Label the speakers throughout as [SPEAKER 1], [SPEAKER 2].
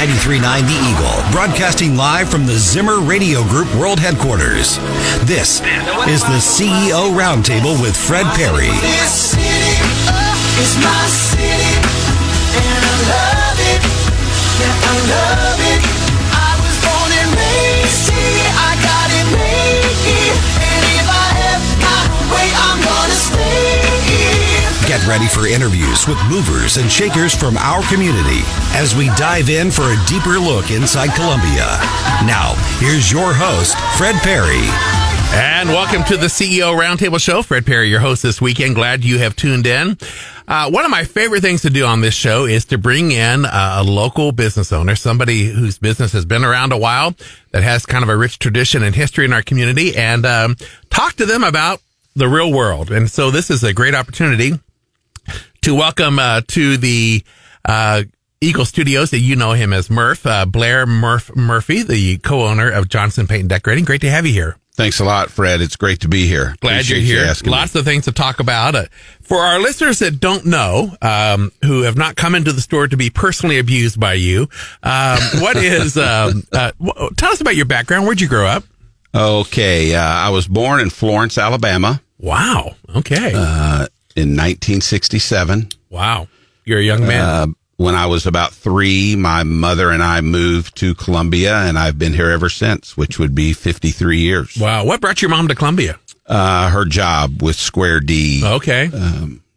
[SPEAKER 1] 93.9 The Eagle, broadcasting live from the Zimmer Radio Group World Headquarters. This is the CEO Roundtable with Fred Parry.
[SPEAKER 2] This city my city. Yeah, I love it. I was born and raised here. I got it made here,
[SPEAKER 1] Get ready for interviews with movers and shakers from our community as we dive in for a deeper look inside Columbia. Now, here's your host, Fred Parry.
[SPEAKER 3] And welcome to the CEO Roundtable Show. Fred Parry, your host this weekend. Glad you have tuned in. Uh, one of my favorite things to do on this show is to bring in uh, a local business owner, somebody whose business has been around a while, that has kind of a rich tradition and history in our community, and um, talk to them about the real world. And so this is a great opportunity to welcome uh, to the uh, Eagle Studios that you know him as Murph, uh, Blair Murph Murphy, the co-owner of Johnston Paint and Decorating. Great to have you here.
[SPEAKER 4] Thanks a lot, Fred. It's great to be here.
[SPEAKER 3] Glad
[SPEAKER 4] Appreciate
[SPEAKER 3] you're
[SPEAKER 4] you
[SPEAKER 3] here.
[SPEAKER 4] me.
[SPEAKER 3] Lots of things to talk about. Uh, for our listeners that don't know, um, who have not come into the store to be personally abused by you, um, what is? Um, uh, tell us about your background. Where'd you grow up?
[SPEAKER 4] Okay, uh, I was born in Florence, Alabama,
[SPEAKER 3] Wow. Okay.
[SPEAKER 4] In 1967.
[SPEAKER 3] wow. You're a young man.
[SPEAKER 4] Uh, when I was about three, my mother and I moved to Columbia, and I've been here ever since, which would be 53 years.
[SPEAKER 3] wow. What brought your mom to Columbia?
[SPEAKER 4] Uh, her job with Square D.
[SPEAKER 3] Okay.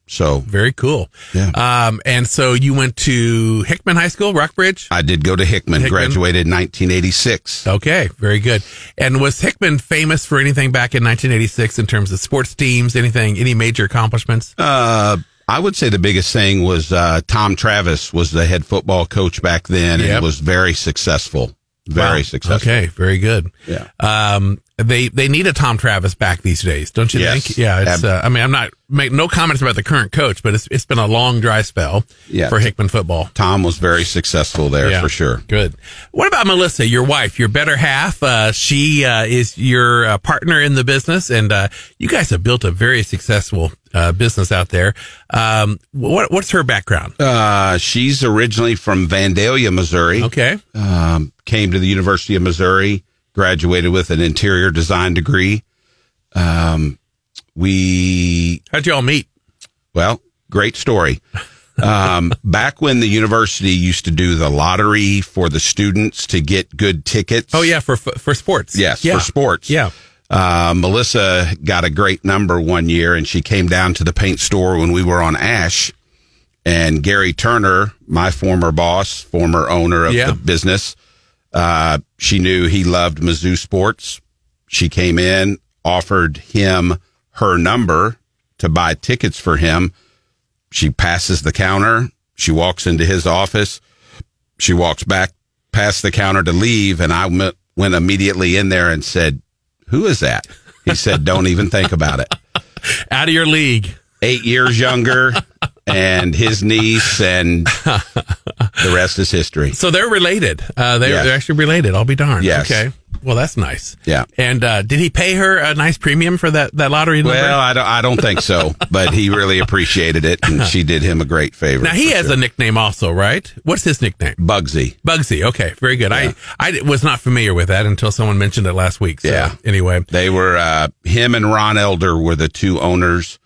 [SPEAKER 4] So
[SPEAKER 3] Very cool.
[SPEAKER 4] Yeah.
[SPEAKER 3] Um, and so you went to Hickman High School, Rockbridge?
[SPEAKER 4] I did go to Hickman,
[SPEAKER 3] Hickman.
[SPEAKER 4] graduated in 1986.
[SPEAKER 3] Okay, very good. And was Hickman famous for anything back in 1986 in terms of sports teams, anything, any major accomplishments?
[SPEAKER 4] Uh, I would say the biggest thing was uh, Tom Travis was the head football coach back then,
[SPEAKER 3] Yep.
[SPEAKER 4] and was very successful. Very
[SPEAKER 3] Wow.
[SPEAKER 4] successful.
[SPEAKER 3] Okay, very good.
[SPEAKER 4] Yeah.
[SPEAKER 3] Um, they they need a Tom Travis back these days, don't you
[SPEAKER 4] Yes.
[SPEAKER 3] think? Yeah. It's. Uh, I mean, I'm not make no comments about the current coach, but it's it's been a long dry spell
[SPEAKER 4] Yeah.
[SPEAKER 3] for Hickman football.
[SPEAKER 4] Tom was very successful there
[SPEAKER 3] Yeah.
[SPEAKER 4] for sure.
[SPEAKER 3] Good. What about Melissa, your wife, your better half? Uh, she uh, is your uh, partner in the business, and uh, you guys have built a very successful uh, business out there. Um, what what's her background?
[SPEAKER 4] Uh, she's originally from Vandalia, Missouri.
[SPEAKER 3] Okay.
[SPEAKER 4] Um, came to the University of Missouri, graduated with an interior design degree. Um, we
[SPEAKER 3] How'd you all meet?
[SPEAKER 4] Well, great story. Um, back when the university used to do the lottery for the students to get good tickets.
[SPEAKER 3] Oh yeah, for for sports.
[SPEAKER 4] Yes,
[SPEAKER 3] yeah.
[SPEAKER 4] for sports.
[SPEAKER 3] Yeah.
[SPEAKER 4] Uh, Melissa got a great number one year and she came down to the paint store when we were on Ash. And Gary Turner, my former boss, former owner of
[SPEAKER 3] Yeah.
[SPEAKER 4] the business, uh, she knew he loved Mizzou sports. She came in, offered him her number to buy tickets for him. She passes the counter. She walks into his office. She walks back past the counter to leave. And I went, went immediately in there and said, Who is that? He said, Don't even think about it.
[SPEAKER 3] Out of your league.
[SPEAKER 4] Eight years younger and his niece, and the rest is history.
[SPEAKER 3] So they're related. Uh, they're,
[SPEAKER 4] Yes.
[SPEAKER 3] they're actually related. I'll be darned.
[SPEAKER 4] Yes.
[SPEAKER 3] Okay. Well, that's nice.
[SPEAKER 4] Yeah.
[SPEAKER 3] And uh, did he pay her a nice premium for that, that lottery number?
[SPEAKER 4] Well, I don't, I don't think so, but he really appreciated it, and she did him a great favor.
[SPEAKER 3] now he has
[SPEAKER 4] sure.
[SPEAKER 3] a nickname also, right? What's his nickname?
[SPEAKER 4] Bugsy.
[SPEAKER 3] Bugsy. Okay, very good. I I was not familiar with that until someone mentioned it last week. So,
[SPEAKER 4] Yeah.
[SPEAKER 3] Anyway,
[SPEAKER 4] They were uh, him and Ron Elder were the two owners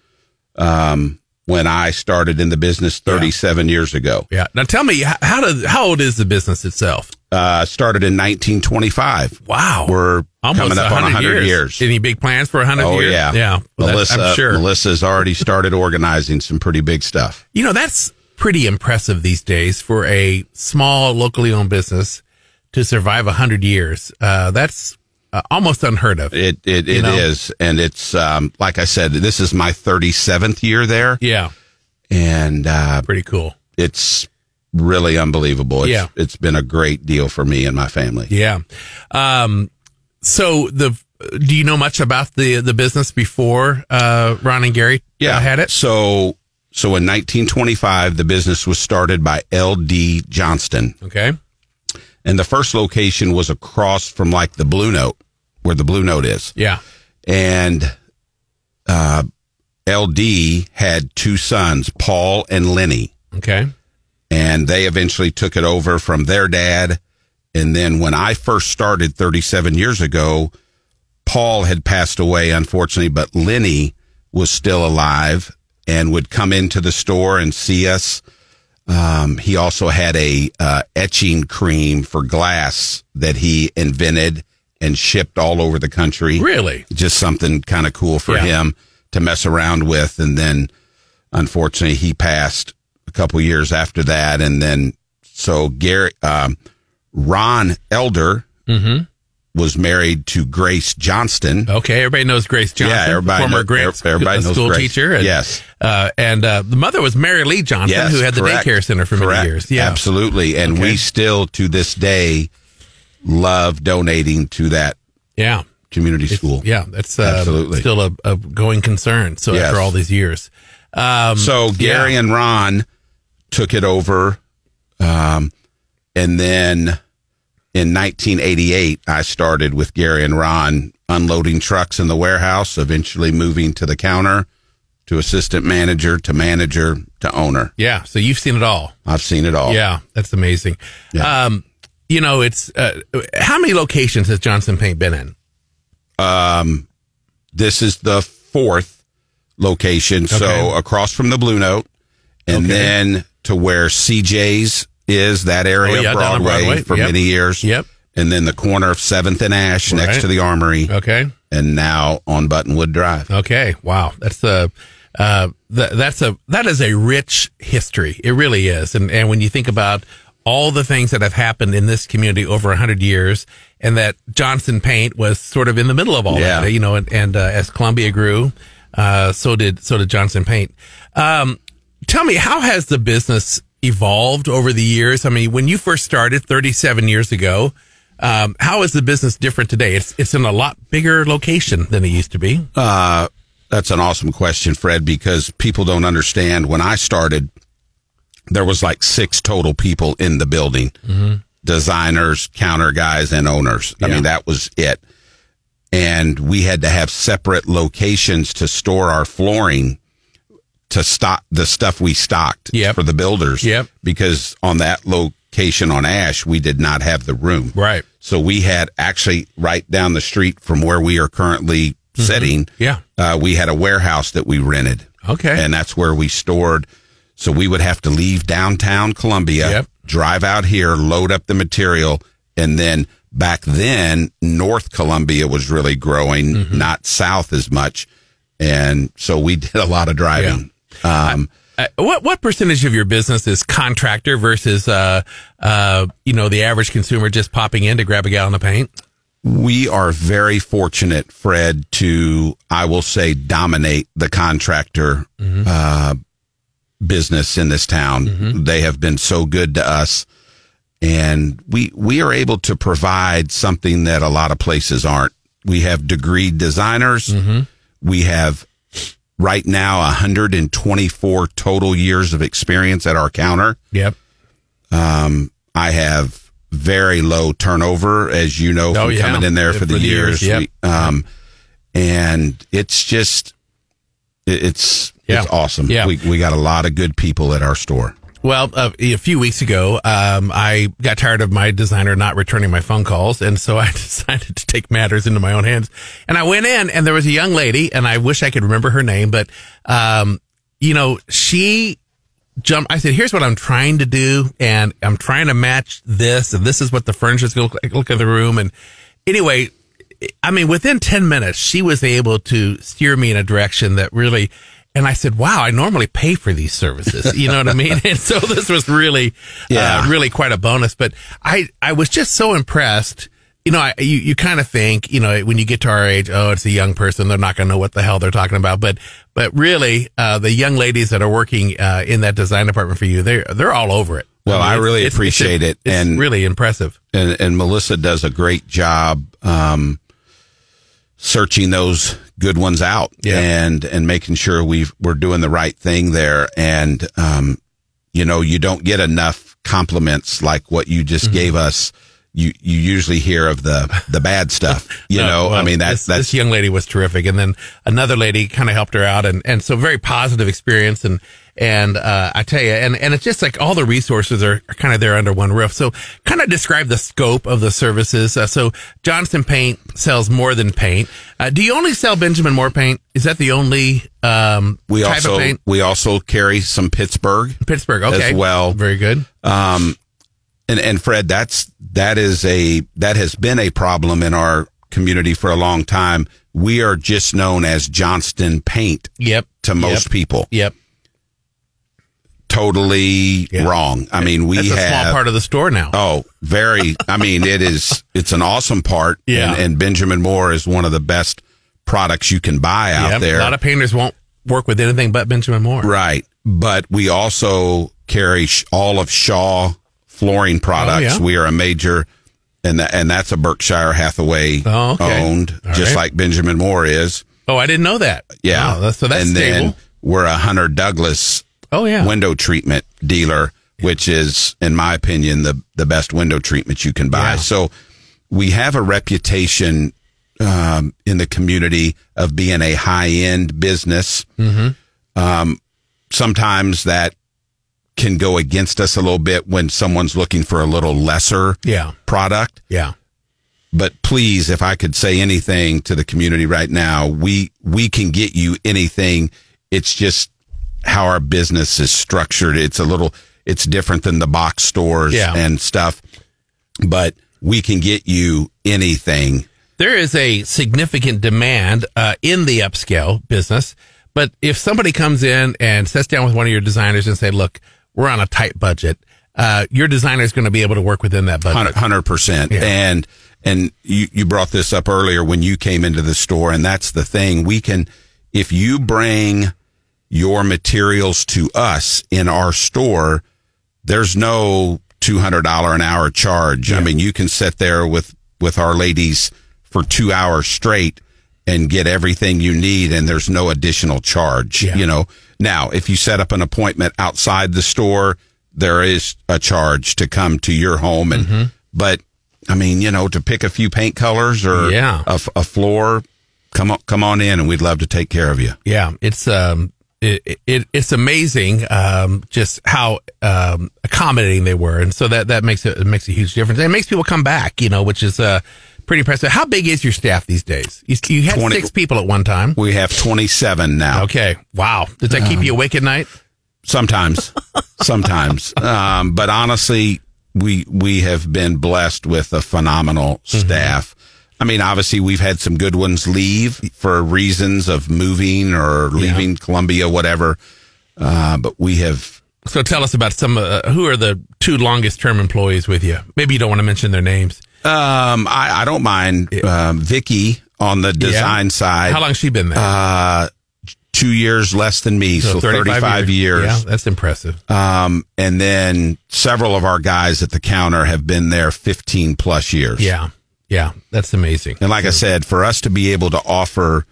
[SPEAKER 4] um, when I started in the business 37 years ago.
[SPEAKER 3] yeah. Now tell me, how does how old is the business itself?
[SPEAKER 4] Uh, started in 1925.
[SPEAKER 3] Wow,
[SPEAKER 4] We're
[SPEAKER 3] almost
[SPEAKER 4] coming up on 100 years.
[SPEAKER 3] Any big plans for hundred
[SPEAKER 4] Oh
[SPEAKER 3] years?
[SPEAKER 4] yeah,
[SPEAKER 3] yeah. Well,
[SPEAKER 4] Melissa,
[SPEAKER 3] I'm sure.
[SPEAKER 4] Melissa's already started organizing some pretty big stuff.
[SPEAKER 3] You know, that's pretty impressive these days for a small locally owned business to survive hundred years. Uh, that's uh, almost unheard of.
[SPEAKER 4] It it, it
[SPEAKER 3] know?
[SPEAKER 4] is, and it's um, like I said, this is my 37th year there,
[SPEAKER 3] Yeah,
[SPEAKER 4] and uh,
[SPEAKER 3] pretty cool.
[SPEAKER 4] it's really unbelievable. It's,
[SPEAKER 3] Yeah.
[SPEAKER 4] it's been a great deal for me and my family.
[SPEAKER 3] Yeah. Um, so the do you know much about the the business before uh, Ron and Gary uh, had it?
[SPEAKER 4] So so in 1925, the business was started by L.D. Johnston,
[SPEAKER 3] Okay.
[SPEAKER 4] and the first location was across from like the Blue Note, where the Blue Note is.
[SPEAKER 3] Yeah.
[SPEAKER 4] and uh, LD had two sons, Paul and Lennie.
[SPEAKER 3] Okay.
[SPEAKER 4] and they eventually took it over from their dad. And then when I first started 37 years ago, Paul had passed away, unfortunately, but Lennie was still alive and would come into the store and see us. Um, he also had a uh, etching cream for glass that he invented and shipped all over the country.
[SPEAKER 3] Really?
[SPEAKER 4] Just something kind of cool for
[SPEAKER 3] Yeah.
[SPEAKER 4] him to mess around with. And then, unfortunately, he passed a couple years after that. And then, so Gary, um, Ron Elder
[SPEAKER 3] Mm-hmm.
[SPEAKER 4] was married to Grace Johnston.
[SPEAKER 3] Okay, everybody knows Grace Johnston.
[SPEAKER 4] Yeah, everybody
[SPEAKER 3] former Grant
[SPEAKER 4] everybody
[SPEAKER 3] a
[SPEAKER 4] knows
[SPEAKER 3] school
[SPEAKER 4] Grace.
[SPEAKER 3] teacher. And,
[SPEAKER 4] Yes.
[SPEAKER 3] uh, and uh, the mother was Mary Lee Johnston,
[SPEAKER 4] Yes,
[SPEAKER 3] who had the daycare center for
[SPEAKER 4] Correct.
[SPEAKER 3] many years. Yeah,
[SPEAKER 4] absolutely. And
[SPEAKER 3] Okay.
[SPEAKER 4] we still, to this day, love donating to that
[SPEAKER 3] yeah,
[SPEAKER 4] community school.
[SPEAKER 3] yeah. That's uh,
[SPEAKER 4] Absolutely.
[SPEAKER 3] still a, a going concern. So
[SPEAKER 4] Yes.
[SPEAKER 3] after all these years, um,
[SPEAKER 4] So Gary
[SPEAKER 3] yeah.
[SPEAKER 4] and Ron took it over. Um, and then in 1988, I started with Gary and Ron unloading trucks in the warehouse, eventually moving to the counter, to assistant manager, to manager, to owner.
[SPEAKER 3] yeah. So you've seen it all.
[SPEAKER 4] I've seen it all.
[SPEAKER 3] Yeah, that's amazing.
[SPEAKER 4] Yeah.
[SPEAKER 3] Um, you know, it's uh, how many locations has Johnston Paint been in?
[SPEAKER 4] Um, this is the fourth location.
[SPEAKER 3] Okay.
[SPEAKER 4] So across from the Blue Note, and
[SPEAKER 3] Okay.
[SPEAKER 4] then to where CJ's is that area
[SPEAKER 3] Oh, yeah,
[SPEAKER 4] of Broadway,
[SPEAKER 3] Broadway.
[SPEAKER 4] for
[SPEAKER 3] Yep.
[SPEAKER 4] many years.
[SPEAKER 3] Yep.
[SPEAKER 4] And then the corner of Seventh and Ash next to the Armory,
[SPEAKER 3] Okay.
[SPEAKER 4] and now on Buttonwood Drive.
[SPEAKER 3] Okay. Wow. That's a uh, th- that's a that is a rich history. It really is. And and when you think about all the things that have happened in this community over a hundred years, and that Johnston Paint was sort of in the middle of all
[SPEAKER 4] Yeah.
[SPEAKER 3] that, you know, and, and uh, as Columbia grew, uh, so did so did Johnston Paint. Um, tell me, how has the business evolved over the years? I mean, when you first started 37 years ago. Um, how is the business different today? It's it's in a lot bigger location than it used to be.
[SPEAKER 4] Uh, that's an awesome question, Fred, because people don't understand. When I started, there was like six total people in the building designers, counter guys, and owners. I mean, that was it. And we had to have separate locations to store our flooring to stock the stuff we stocked
[SPEAKER 3] Yep.
[SPEAKER 4] for the builders.
[SPEAKER 3] Yep.
[SPEAKER 4] Because on that location on Ash, we did not have the room.
[SPEAKER 3] Right.
[SPEAKER 4] So we had actually right down the street from where we are currently sitting.
[SPEAKER 3] Mm-hmm. Yeah.
[SPEAKER 4] Uh, we had a warehouse that we rented.
[SPEAKER 3] Okay.
[SPEAKER 4] And that's where we stored. So we would have to leave downtown Columbia,
[SPEAKER 3] Yep.
[SPEAKER 4] drive out here, load up the material, and then back then, North Columbia was really growing,
[SPEAKER 3] Mm-hmm.
[SPEAKER 4] not south as much. And so we did a lot of driving. Um,
[SPEAKER 3] Uh, what what percentage of your business is contractor versus uh uh you know the average consumer just popping in to grab a gallon of paint?
[SPEAKER 4] we are very fortunate, Fred, to, I will say, dominate the contractor uh, business in this town. They have been so good to us. And we, we are able to provide something that a lot of places aren't. We have degreed designers. We have right now 124 total years of experience at our counter.
[SPEAKER 3] Yep.
[SPEAKER 4] Um, I have very low turnover, as you know,
[SPEAKER 3] Oh,
[SPEAKER 4] from
[SPEAKER 3] yeah.
[SPEAKER 4] coming in there
[SPEAKER 3] Yeah,
[SPEAKER 4] for the,
[SPEAKER 3] the years,
[SPEAKER 4] years.
[SPEAKER 3] yep.
[SPEAKER 4] We- um, and it's just, it's,
[SPEAKER 3] Yeah.
[SPEAKER 4] it's awesome.
[SPEAKER 3] Yeah.
[SPEAKER 4] We, we got a lot of good people at our store.
[SPEAKER 3] Well, uh, a few weeks ago, um, I got tired of my designer not returning my phone calls, and so I decided to take matters into my own hands. And I went in, and there was a young lady, and I wish I could remember her name, but um, you know, she jumped. I said, "Here's what I'm trying to do, and I'm trying to match this, and this is what the furniture's going to look like. Look at the room." And anyway, I mean, within 10 minutes, she was able to steer me in a direction that really, and I said, wow, I normally pay for these services. You know what I mean? And so this was really,
[SPEAKER 4] Yeah.
[SPEAKER 3] uh, really quite a bonus, but I, I was just so impressed. You know, I, you, you kind of think, you know, when you get to our age, oh, it's a young person. They're not going to know what the hell they're talking about. But, but really, uh, the young ladies that are working, uh, in that design department for you, they're, they're all over it.
[SPEAKER 4] Well, I
[SPEAKER 3] it's-
[SPEAKER 4] really
[SPEAKER 3] it's-
[SPEAKER 4] appreciate
[SPEAKER 3] it's-
[SPEAKER 4] it,
[SPEAKER 3] It's
[SPEAKER 4] and-
[SPEAKER 3] really impressive.
[SPEAKER 4] and, and Melissa does a great job um, searching those good ones out
[SPEAKER 3] Yeah.
[SPEAKER 4] and and making sure we we're doing the right thing there. And um, you know, you don't get enough compliments like what you just gave us. You you usually hear of the the bad stuff. You
[SPEAKER 3] No,
[SPEAKER 4] know, I
[SPEAKER 3] well,
[SPEAKER 4] mean
[SPEAKER 3] this,
[SPEAKER 4] that's that's
[SPEAKER 3] this young lady was terrific, and then another lady kind of helped her out, and and so very positive experience, and And uh, I tell you, and, and it's just like all the resources are, are kind of there under one roof. So kind of describe the scope of the services. Uh, so Johnston Paint sells more than paint. Uh, do you only sell Benjamin Moore paint? Is that the only um,
[SPEAKER 4] We
[SPEAKER 3] type
[SPEAKER 4] also
[SPEAKER 3] of paint?
[SPEAKER 4] we also carry some Pittsburgh.
[SPEAKER 3] Pittsburgh, okay.
[SPEAKER 4] as well.
[SPEAKER 3] Very good.
[SPEAKER 4] Um, and and Fred, that's that is a that has been a problem in our community for a long time. We are just known as Johnston Paint
[SPEAKER 3] Yep.
[SPEAKER 4] to most
[SPEAKER 3] Yep.
[SPEAKER 4] people.
[SPEAKER 3] Yep.
[SPEAKER 4] Totally
[SPEAKER 3] Yeah.
[SPEAKER 4] wrong. I mean, we
[SPEAKER 3] That's a
[SPEAKER 4] have
[SPEAKER 3] small part of the store now.
[SPEAKER 4] Oh, very. I mean, it is. It's an awesome part.
[SPEAKER 3] Yeah.
[SPEAKER 4] And, and Benjamin Moore is one of the best products you can buy out
[SPEAKER 3] Yep.
[SPEAKER 4] there.
[SPEAKER 3] A lot of painters won't work with anything but Benjamin Moore.
[SPEAKER 4] right. But we also carry all of Shaw flooring oh, products.
[SPEAKER 3] Oh, yeah.
[SPEAKER 4] We are a major, and that, and that's a Berkshire Hathaway
[SPEAKER 3] Oh, okay.
[SPEAKER 4] owned,
[SPEAKER 3] All
[SPEAKER 4] just
[SPEAKER 3] right.
[SPEAKER 4] like Benjamin Moore is.
[SPEAKER 3] Oh, I didn't know that.
[SPEAKER 4] Yeah.
[SPEAKER 3] Wow, that's- so that's
[SPEAKER 4] and
[SPEAKER 3] stable.
[SPEAKER 4] then we're a Hunter Douglas
[SPEAKER 3] oh, yeah.
[SPEAKER 4] window treatment dealer, which is, in my opinion, the the best window treatment you can buy.
[SPEAKER 3] Yeah.
[SPEAKER 4] So we have a reputation um, in the community of being a high end business.
[SPEAKER 3] Mm-hmm.
[SPEAKER 4] Um, sometimes that can go against us a little bit when someone's looking for a little lesser
[SPEAKER 3] yeah.
[SPEAKER 4] product.
[SPEAKER 3] Yeah.
[SPEAKER 4] But please, if I could say anything to the community right now, we we can get you anything. It's just how our business is structured. It's a little it's different than the box stores
[SPEAKER 3] Yeah.
[SPEAKER 4] and stuff. But we can get you anything.
[SPEAKER 3] There is a significant demand uh, in the upscale business. But if somebody comes in and sits down with one of your designers and say, look, we're on a tight budget, uh, your designer is going to be able to work within that budget.
[SPEAKER 4] Hundred percent.
[SPEAKER 3] Yeah.
[SPEAKER 4] And and you you brought this up earlier when you came into the store, and that's the thing. We can if you bring your materials to us in our store, there's no two hundred dollar an hour charge. I mean, you can sit there with with our ladies for two hours straight and get everything you need, and there's no additional charge.
[SPEAKER 3] Yeah.
[SPEAKER 4] You know. Now, if you set up an appointment outside the store, there is a charge to come to your home, and
[SPEAKER 3] Mm-hmm.
[SPEAKER 4] but I mean, you know, to pick a few paint colors or
[SPEAKER 3] Yeah.
[SPEAKER 4] a, a floor, come on, come on in, and we'd love to take care of you.
[SPEAKER 3] Yeah, it's um, it, it it's amazing um, just how um, accommodating they were, and so that that makes it, it makes a huge difference. And it makes people come back, you know, which is uh pretty impressive. How big is your staff these days? You, you had
[SPEAKER 4] 20
[SPEAKER 3] six people at one time.
[SPEAKER 4] We have 27 now.
[SPEAKER 3] Okay, wow. Does that keep you awake at night?
[SPEAKER 4] Sometimes, sometimes. Um, but honestly, we we have been blessed with a phenomenal staff. I mean, obviously, we've had some good ones leave for reasons of moving or leaving Columbia, whatever. Uh, but we have
[SPEAKER 3] So tell us about some. Uh, who are the two longest term employees with you? Maybe you don't want to mention their names.
[SPEAKER 4] Um, I, I don't mind um, Vicky on the design side.
[SPEAKER 3] How long has she been there?
[SPEAKER 4] Uh, two years less than me, so, 35, years.
[SPEAKER 3] Yeah, that's impressive.
[SPEAKER 4] Um, and then several of our guys at the counter have been there 15 plus years.
[SPEAKER 3] Yeah, yeah, that's amazing.
[SPEAKER 4] And like I said, for us to be able to offer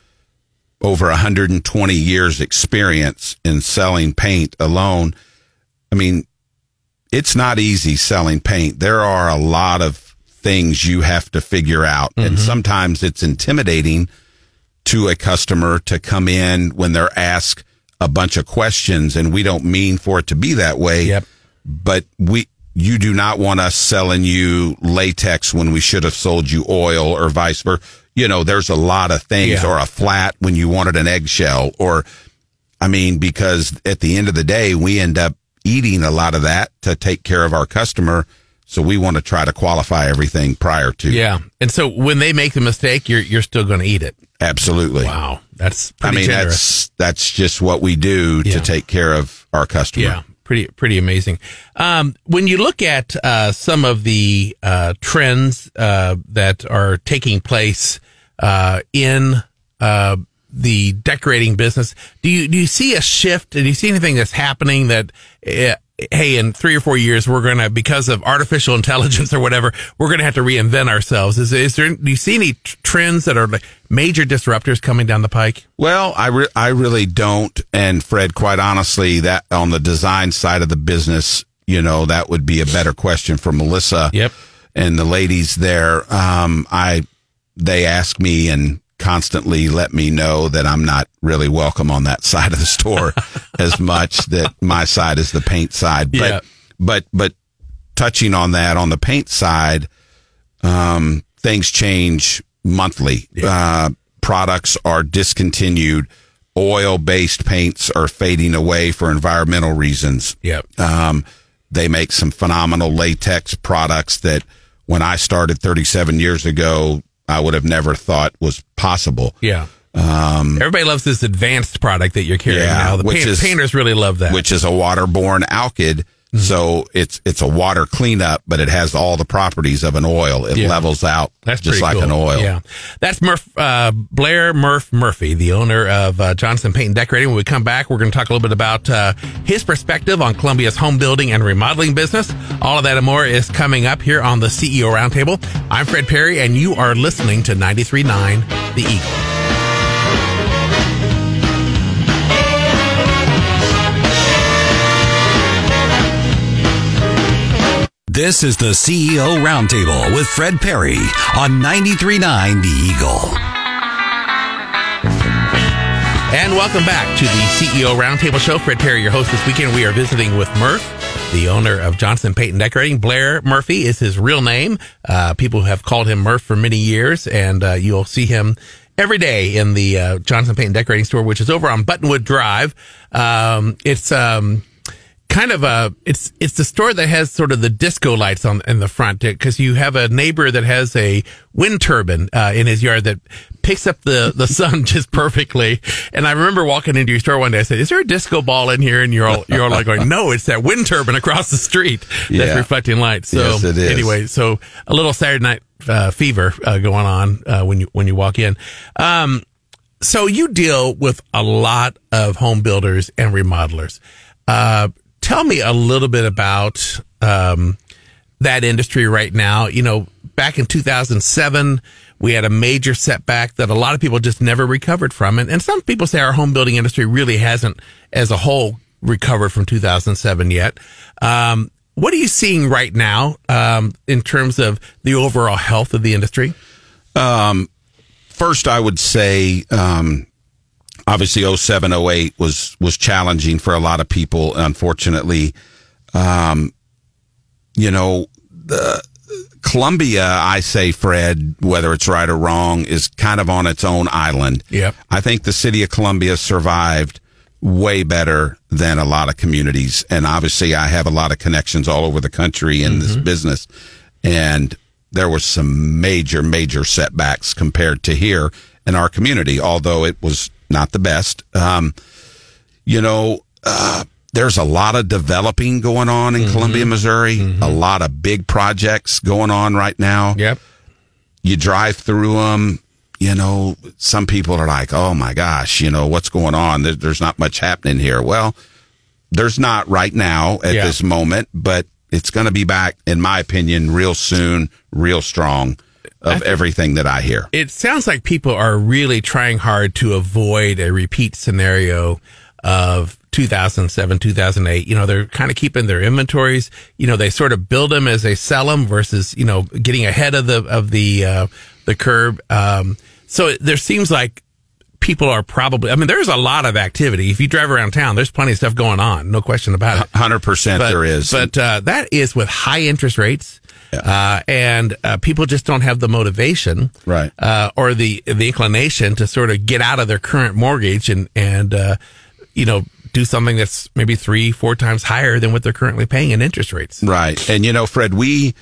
[SPEAKER 4] over 120 years experience in selling paint alone, I mean, it's not easy selling paint. There are a lot of things you have to figure out. And mm-hmm. sometimes it's intimidating to a customer to come in when they're asked a bunch of questions and we don't mean for it to be that way.
[SPEAKER 3] Yep.
[SPEAKER 4] But we, you do not want us selling you latex when we should have sold you oil or vice versa. You know, there's a lot of things
[SPEAKER 3] Yeah.
[SPEAKER 4] or a flat when you wanted an eggshell or, I mean, because at the end of the day, we end up eating a lot of that to take care of our customer. So we want to try to qualify everything prior to.
[SPEAKER 3] Yeah, and so when they make the mistake, you're you're still going to eat it.
[SPEAKER 4] Absolutely.
[SPEAKER 3] Wow, that's
[SPEAKER 4] I mean,
[SPEAKER 3] generous.
[SPEAKER 4] that's that's just what we do
[SPEAKER 3] Yeah.
[SPEAKER 4] to take care of our customer.
[SPEAKER 3] Yeah, pretty pretty amazing. Um, when you look at uh, some of the uh, trends uh, that are taking place uh, in uh, the decorating business, do you do you see a shift? Do you see anything that's happening that? Hey, in three or four years, we're gonna because of artificial intelligence or whatever, we're gonna have to reinvent ourselves. Is is there? Do you see any trends that are like major disruptors coming down the pike?
[SPEAKER 4] Well, I re- I really don't. And Fred, quite honestly, that on the design side of the business, you know, that would be a better question for Melissa.
[SPEAKER 3] Yep.
[SPEAKER 4] And the ladies there, um, I they ask me and constantly let me know that I'm not really welcome on that side of the store as much. That my side is the paint side. But
[SPEAKER 3] Yeah.
[SPEAKER 4] but but touching on that on the paint side, um, things change monthly. Uh, products are discontinued. Oil based paints are fading away for environmental reasons.
[SPEAKER 3] Yep.
[SPEAKER 4] Um, they make some phenomenal latex products that when I started 37 years ago, I would have never thought was possible.
[SPEAKER 3] Yeah. Everybody loves this advanced product that you're carrying
[SPEAKER 4] Um, Yeah,
[SPEAKER 3] now. The
[SPEAKER 4] which
[SPEAKER 3] paint-
[SPEAKER 4] is-
[SPEAKER 3] painters really love that.
[SPEAKER 4] Which is a waterborne alkyd.
[SPEAKER 3] Mm-hmm.
[SPEAKER 4] So it's it's a water cleanup, but it has all the properties of an oil. It
[SPEAKER 3] Yeah.
[SPEAKER 4] levels out
[SPEAKER 3] That's
[SPEAKER 4] just like
[SPEAKER 3] cool.
[SPEAKER 4] an oil.
[SPEAKER 3] Yeah, that's Murph uh, Blair Murph Murphy, the owner of uh, Johnston Paint and Decorating. When we come back, we're going to talk a little bit about uh, his perspective on Columbia's home building and remodeling business. All of that and more is coming up here on the CEO Roundtable. I'm Fred Parry, and you are listening to 93.9 The Eagle.
[SPEAKER 1] This is the CEO Roundtable with Fred Parry on 93.9 The Eagle.
[SPEAKER 3] And welcome back to the CEO Roundtable Show. Fred Parry, your host this weekend. We are visiting with Murph, the owner of Johnston Paint and Decorating. Blair Murphy is his real name. Uh, people have called him Murph for many years, and uh, you'll see him every day in the uh, Johnston Paint and Decorating store, which is over on Buttonwood Drive. Um, it's um, kind of a it's it's the store that has sort of the disco lights on in the front because you have a neighbor that has a wind turbine uh, in his yard that picks up the the sun just perfectly. And I remember walking into your store one day. I said, "Is there a disco ball in here?" And you're all you're all like going, "No, it's that wind turbine across the street that's
[SPEAKER 4] Yeah.
[SPEAKER 3] reflecting light." So
[SPEAKER 4] Yes, it is.
[SPEAKER 3] anyway, so a little Saturday night uh, fever uh, going on uh, when you when you walk in. Um, so you deal with a lot of home builders and remodelers. Uh, tell me a little bit about um, that industry right now. You know, back in 2007, we had a major setback that a lot of people just never recovered from. And, and some people say our home building industry really hasn't, as a whole, recovered from 2007 yet. Um, what are you seeing right now um, in terms of the overall health of the industry?
[SPEAKER 4] First, I would say, um, obviously 07, 08 was, was challenging for a lot of people. Unfortunately, um, you know, the Columbia, I say, Fred, whether it's right or wrong, is kind of on its own island.
[SPEAKER 3] Yep.
[SPEAKER 4] I think the city of Columbia survived way better than a lot of communities. And obviously, I have a lot of connections all over the country in this business. And there was some major, major setbacks compared to here in our community, although it was not the best. Um, you know, uh, there's a lot of developing going on in Columbia, Missouri, a lot of big projects going on right now
[SPEAKER 3] Yep.
[SPEAKER 4] you drive through them, you know, some people are like, oh my gosh, you know, what's going on? There's not much happening here. Well, there's not right now at
[SPEAKER 3] Yeah.
[SPEAKER 4] this moment, but it's going to be back, in my opinion, real soon, real strong of everything that I hear.
[SPEAKER 3] it sounds like people are really trying hard to avoid a repeat scenario of 2007, 2008. You know, they're kind of keeping their inventories. You know, they sort of build them as they sell them versus, you know, getting ahead of the, of the, uh, the curve. Um, so there seems like people are probably, I mean, there's a lot of activity. If you drive around town, there's plenty of stuff going on. No question about it.
[SPEAKER 4] 100%
[SPEAKER 3] But,
[SPEAKER 4] there is.
[SPEAKER 3] But uh, that is with high interest rates. Uh, and uh, people just don't have the motivation,
[SPEAKER 4] Right.
[SPEAKER 3] Uh, or the the inclination to sort of get out of their current mortgage and and uh, you know do something that's maybe three four times higher than what they're currently paying in interest rates.
[SPEAKER 4] Right. And you know, Fred, we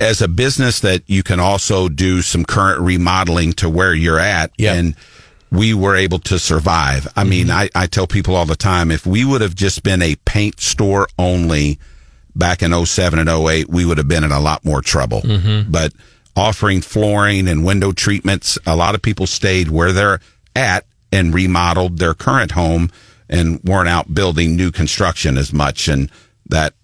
[SPEAKER 4] as a business that you can also do some current remodeling to where you're at
[SPEAKER 3] Yeah.
[SPEAKER 4] and we were able to survive. I mean, I, I tell people all the time, if we would have just been a paint store only back in 07 and 08, we would have been in a lot more trouble. But offering flooring and window treatments, a lot of people stayed where they're at and remodeled their current home and weren't out building new construction as much. And that,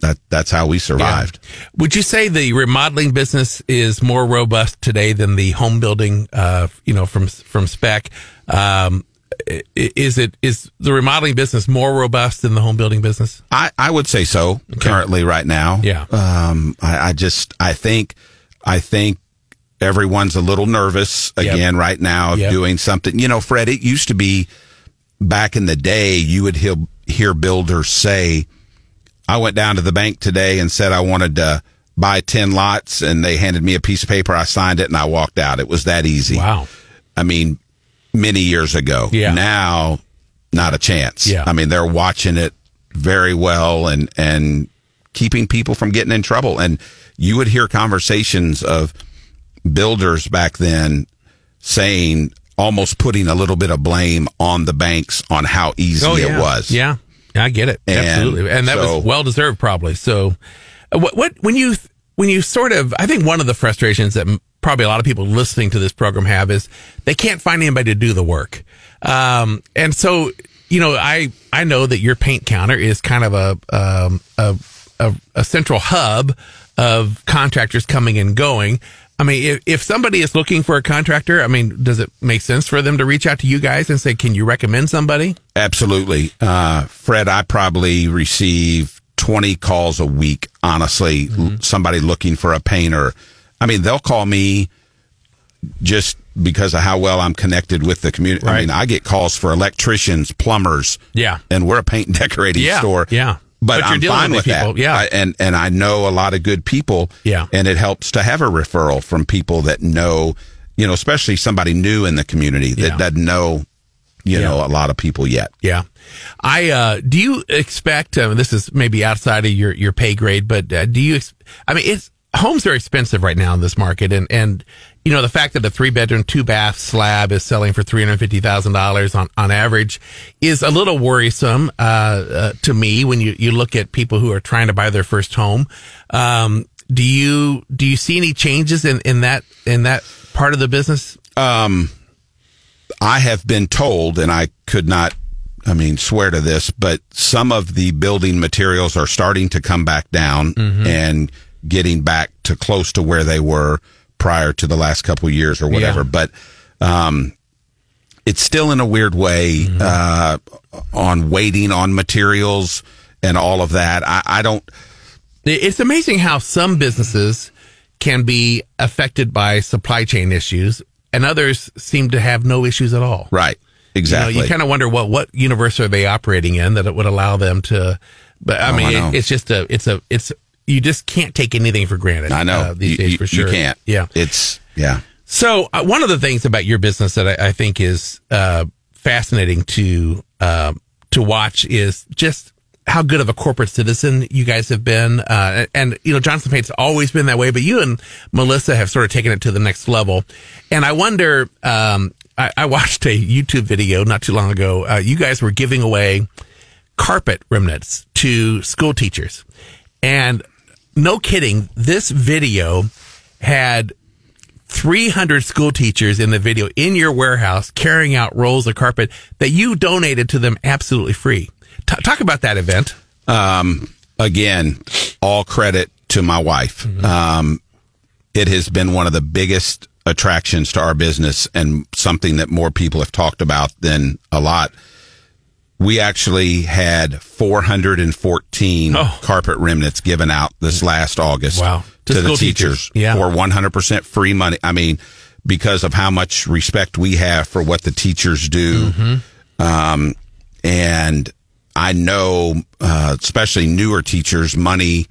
[SPEAKER 4] that, that's how we survived.
[SPEAKER 3] Would you say the remodeling business is more robust today than the home building? Uh, you know, from from spec. Um, is it is the remodeling business more robust than the home building business?
[SPEAKER 4] I, I would say so currently right now.
[SPEAKER 3] Yeah.
[SPEAKER 4] Um, I, I just, I think, I think everyone's a little nervous
[SPEAKER 3] Yep.
[SPEAKER 4] again right now of
[SPEAKER 3] Yep.
[SPEAKER 4] doing something. You know, Fred, it used to be back in the day, you would hear, hear builders say, I went down to the bank today and said I wanted to buy 10 lots and they handed me a piece of paper. I signed it and I walked out. It was that easy.
[SPEAKER 3] Wow.
[SPEAKER 4] I mean, many years ago.
[SPEAKER 3] Yeah.
[SPEAKER 4] Now, not a chance.
[SPEAKER 3] Yeah.
[SPEAKER 4] I mean, they're watching it very well and, and keeping people from getting in trouble. And you would hear conversations of builders back then saying, almost putting a little bit of blame on the banks on how easy
[SPEAKER 3] Oh,
[SPEAKER 4] it was.
[SPEAKER 3] Yeah, I get it
[SPEAKER 4] And
[SPEAKER 3] absolutely, and that
[SPEAKER 4] so-
[SPEAKER 3] was well deserved, probably. So, uh, what, what when you when you sort of, I think one of the frustrations that probably a lot of people listening to this program have is they can't find anybody to do the work, um, and so you know, I I know that your paint counter is kind of a um, a, a a central hub of contractors coming and going. I mean, if, if somebody is looking for a contractor, I mean, does it make sense for them to reach out to you guys and say, "Can you recommend somebody?"
[SPEAKER 4] Absolutely. Uh, Fred, I probably receive 20 calls a week, honestly,
[SPEAKER 3] Mm-hmm.
[SPEAKER 4] somebody looking for a painter. I mean, they'll call me just because of how well I'm connected with the community. I mean, I get calls for electricians, plumbers.
[SPEAKER 3] Yeah.
[SPEAKER 4] And we're a paint and decorating
[SPEAKER 3] Yeah,
[SPEAKER 4] store.
[SPEAKER 3] yeah.
[SPEAKER 4] But,
[SPEAKER 3] But you're
[SPEAKER 4] I'm
[SPEAKER 3] dealing
[SPEAKER 4] fine
[SPEAKER 3] with
[SPEAKER 4] with that.
[SPEAKER 3] yeah.
[SPEAKER 4] I- and, and I know a lot of good people.
[SPEAKER 3] Yeah.
[SPEAKER 4] And it helps to have a referral from people that know, you know, especially somebody new in the community that
[SPEAKER 3] Yeah.
[SPEAKER 4] doesn't know, you
[SPEAKER 3] Yeah.
[SPEAKER 4] know, a lot of people yet.
[SPEAKER 3] Yeah. I, uh, do you expect, uh, this is maybe outside of your, your pay grade, but uh, do you, ex- I mean, it's, homes are expensive right now in this market. And, and, you know, the fact that a three bedroom, two bath slab is selling for $350,000 on, on average is a little worrisome, uh, uh, to me when you, you look at people who are trying to buy their first home. Um, do you, do you see any changes in, in that, in that part of the business?
[SPEAKER 4] I have been told, and I could not, I mean, swear to this, but some of the building materials are starting to come back down and getting back to close to where they were prior to the last couple of years or whatever.
[SPEAKER 3] Yeah.
[SPEAKER 4] But um, it's still in a weird way uh, on waiting on materials and all of that. I, I don't.
[SPEAKER 3] It's amazing how some businesses can be affected by supply chain issues and others seem to have no issues at all.
[SPEAKER 4] Right. Exactly.
[SPEAKER 3] You, know, you kind of wonder what what universe are they operating in that it would allow them to. But I
[SPEAKER 4] Oh,
[SPEAKER 3] mean,
[SPEAKER 4] I
[SPEAKER 3] it, it's just a it's a it's you just can't take anything for granted.
[SPEAKER 4] I know.
[SPEAKER 3] uh, these
[SPEAKER 4] you,
[SPEAKER 3] days
[SPEAKER 4] you-
[SPEAKER 3] for sure.
[SPEAKER 4] You can't.
[SPEAKER 3] Yeah.
[SPEAKER 4] It's, yeah.
[SPEAKER 3] So uh, one of the things about your business that I, I think is uh, fascinating to uh, to watch is just how good of a corporate citizen you guys have been. Uh, and you know, Johnston Paint's always been that way, but you and Melissa have sort of taken it to the next level. And I wonder. Um, I, I watched a YouTube video not too long ago. Uh, you guys were giving away carpet remnants to school teachers. And no kidding, this video had 300 school teachers in the video in your warehouse carrying out rolls of carpet that you donated to them absolutely free. T- talk about that event.
[SPEAKER 4] um, again, all credit to my wife. Um, it has been one of the biggest attractions to our business and something that more people have talked about than a lot. We actually had 414
[SPEAKER 3] Oh.
[SPEAKER 4] carpet remnants given out this last August
[SPEAKER 3] Wow. To
[SPEAKER 4] to, the teachers
[SPEAKER 3] teachers. Yeah.
[SPEAKER 4] for 100% free money. I mean, because of how much respect we have for what the teachers do.
[SPEAKER 3] Mm-hmm.
[SPEAKER 4] Um, and I know, uh, especially newer teachers, money,